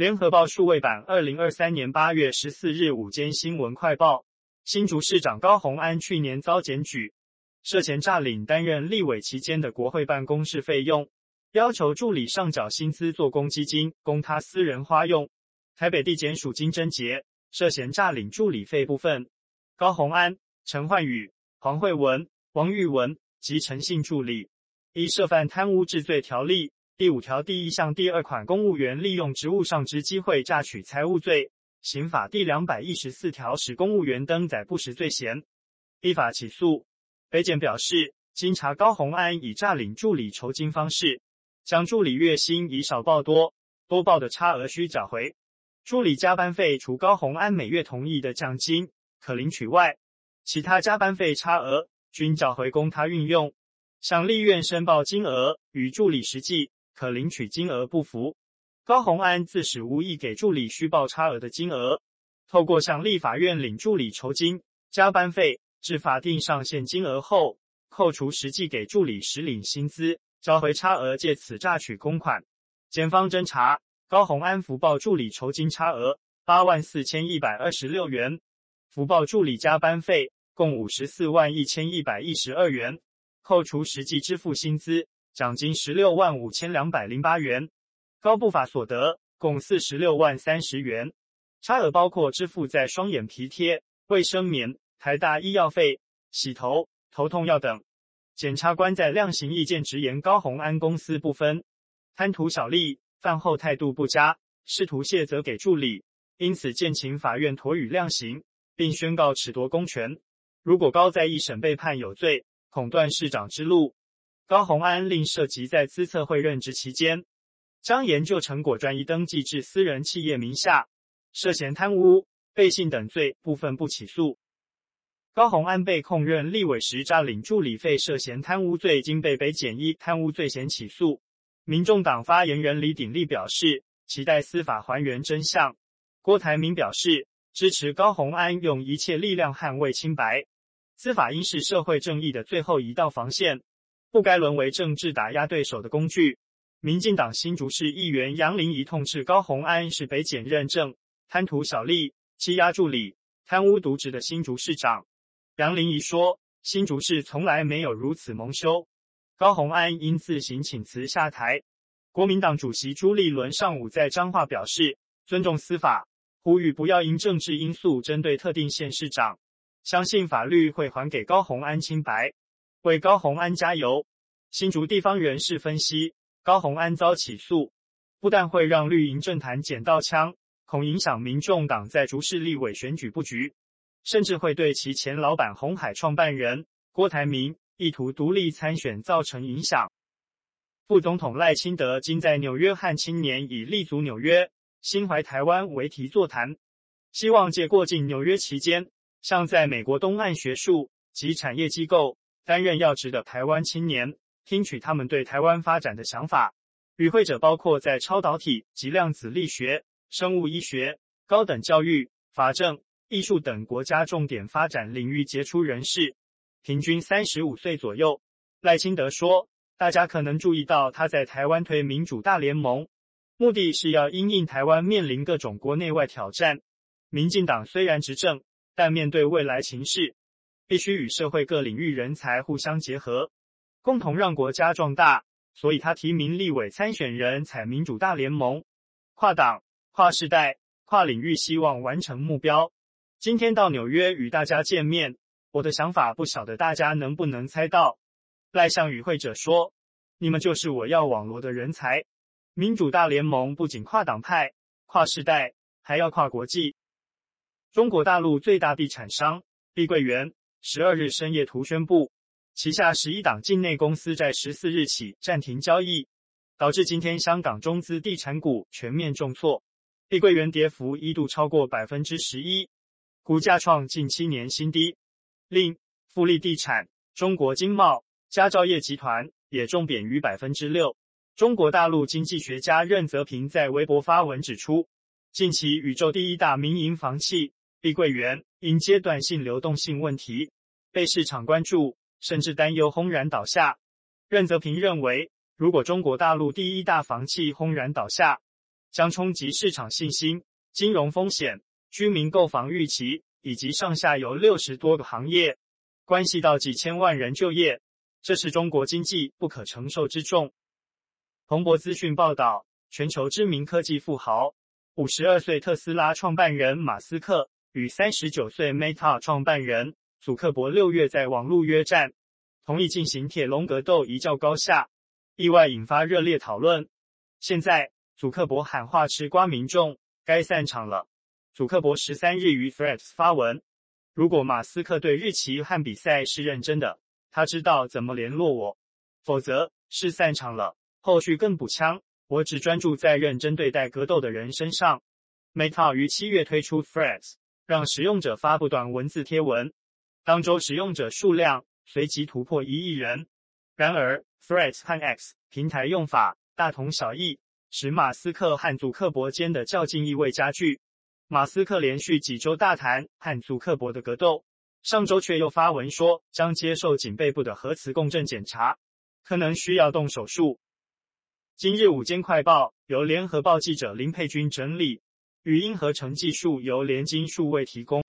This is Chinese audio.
联合报数位版二零二三年八月十四日午间新闻快报：新竹市长高虹安去年遭检举，涉嫌诈领担任立委期间的国会办公室费用，要求助理上缴薪资做公积金，供他私人花用。台北地检署金贞杰，涉嫌诈领助理费部分，高虹安、陈焕宇、黄惠文、王玉文及陈姓助理，依涉犯贪污治罪条例。第五条第一项第二款，公务员利用职务上之机会诈取财物罪，刑法第两百一十四条使公务员登载不实罪嫌，依法起诉。北检表示，经查高虹安以诈领助理酬金方式，将助理月薪以少报多，多报的差额需缴回。助理加班费除高虹安每月同意的奖金可领取外，其他加班费差额均缴回供他运用。向立院申报金额与助理实际可领取金额不符，高虹安自始无意给助理虚报差额的金额，透过向立法院领助理酬金、加班费至法定上限金额后，扣除实际给助理实领薪资，缴回差额，借此诈取公款。检方侦查，高虹安福报助理酬金差额八万四千一百二十六元，福报助理加班费共五十四万一千一百一十二元，扣除实际支付薪资。奖金十六万五千两百零八元，高不法所得共四十六万三十元，差额包括支付在双眼皮贴、卫生棉、台大医药费、洗头、头痛药等。检察官在量刑意见直言，高虹安公司不分，贪图小利，饭后态度不佳，试图卸责给助理，因此建请法院妥予量刑，并宣告褫夺公权。如果高在一审被判有罪，恐断市长之路。高虹安另涉及在资策会任职期间，将研究成果转移登记至私人企业名下，涉嫌贪污、背信等罪，部分不起诉。高虹安被控任立委时诈领助理费涉嫌贪污罪，经被北检依贪污罪嫌起诉。民众党发言人李鼎立表示，期待司法还原真相。郭台铭表示，支持高虹安用一切力量捍卫清白。司法应是社会正义的最后一道防线。不该沦为政治打压对手的工具。民进党新竹市议员杨玲仪痛斥高虹安是北检认证贪图小利、欺压助理、贪污渎职的新竹市长。杨玲仪说：“新竹市从来没有如此蒙羞。”高虹安应自行请辞下台。国民党主席朱立伦上午在彰化表示，尊重司法，呼吁不要因政治因素针对特定县市长，相信法律会还给高虹安清白。为高虹安加油！新竹地方人士分析，高虹安遭起诉，不但会让绿营政坛捡到枪，恐影响民众党在竹市立委选举布局，甚至会对其前老板红海创办人郭台铭意图独立参选造成影响。副总统赖清德今在纽约和青年以“立足纽约，心怀台湾”为题座谈，希望借过境纽约期间，向在美国东岸学术及产业机构。担任要职的台湾青年，听取他们对台湾发展的想法。与会者包括在超导体及量子力学、生物医学、高等教育、法政、艺术等国家重点发展领域杰出人士，平均三十五岁左右。赖清德说：“大家可能注意到他在台湾推民主大联盟，目的是要因应台湾面临各种国内外挑战。民进党虽然执政，但面对未来情势。”必须与社会各领域人才互相结合，共同让国家壮大。所以他提名立委参选人采民主大联盟，跨党、跨世代、跨领域，希望完成目标。今天到纽约与大家见面，我的想法不晓得大家能不能猜到。赖向与会者说：“你们就是我要网罗的人才。民主大联盟不仅跨党派、跨世代，还要跨国际。”中国大陆最大地产商碧桂园。十二日深夜图宣布，旗下十一档境内公司在十四日起暂停交易，导致今天香港中资地产股全面重挫，碧桂园跌幅一度超过百分之十一，股价创近七年新低。另，富力地产、中国经贸、佳兆业集团也重贬逾百分之六。中国大陆经济学家任泽平在微博发文指出，近期宇宙第一大民营房企。碧桂园因阶段性流动性问题被市场关注，甚至担忧轰然倒下。任泽平认为，如果中国大陆第一大房企轰然倒下，将冲击市场信心、金融风险、居民购房预期以及上下游六十多个行业，关系到几千万人就业，这是中国经济不可承受之重。彭博资讯报道，全球知名科技富豪、五十二岁特斯拉创办人马斯克与三十九岁 Meta 创办人祖克伯六月在网络约战，同意进行铁笼格斗，一较高下，意外引发热烈讨论。现在，祖克伯喊话吃瓜民众该散场了。祖克伯十三日于 Threads 发文：“如果马斯克对日期和比赛是认真的，他知道怎么联络我；否则，是散场了。”后续更补枪：“我只专注在认真对待格斗的人身上。”Meta 于七月推出 Threads，让使用者发布短文字贴文，当周使用者数量随即突破一亿人。然而，Threads 和 X 平台用法大同小异，使马斯克和祖克伯间的较劲意味加剧。马斯克连续几周大谈和祖克伯的格斗，上周却又发文说将接受颈背部的核磁共振检查，可能需要动手术。今日午间快报由联合报记者林佩君整理，语音合成技术由联金数位提供。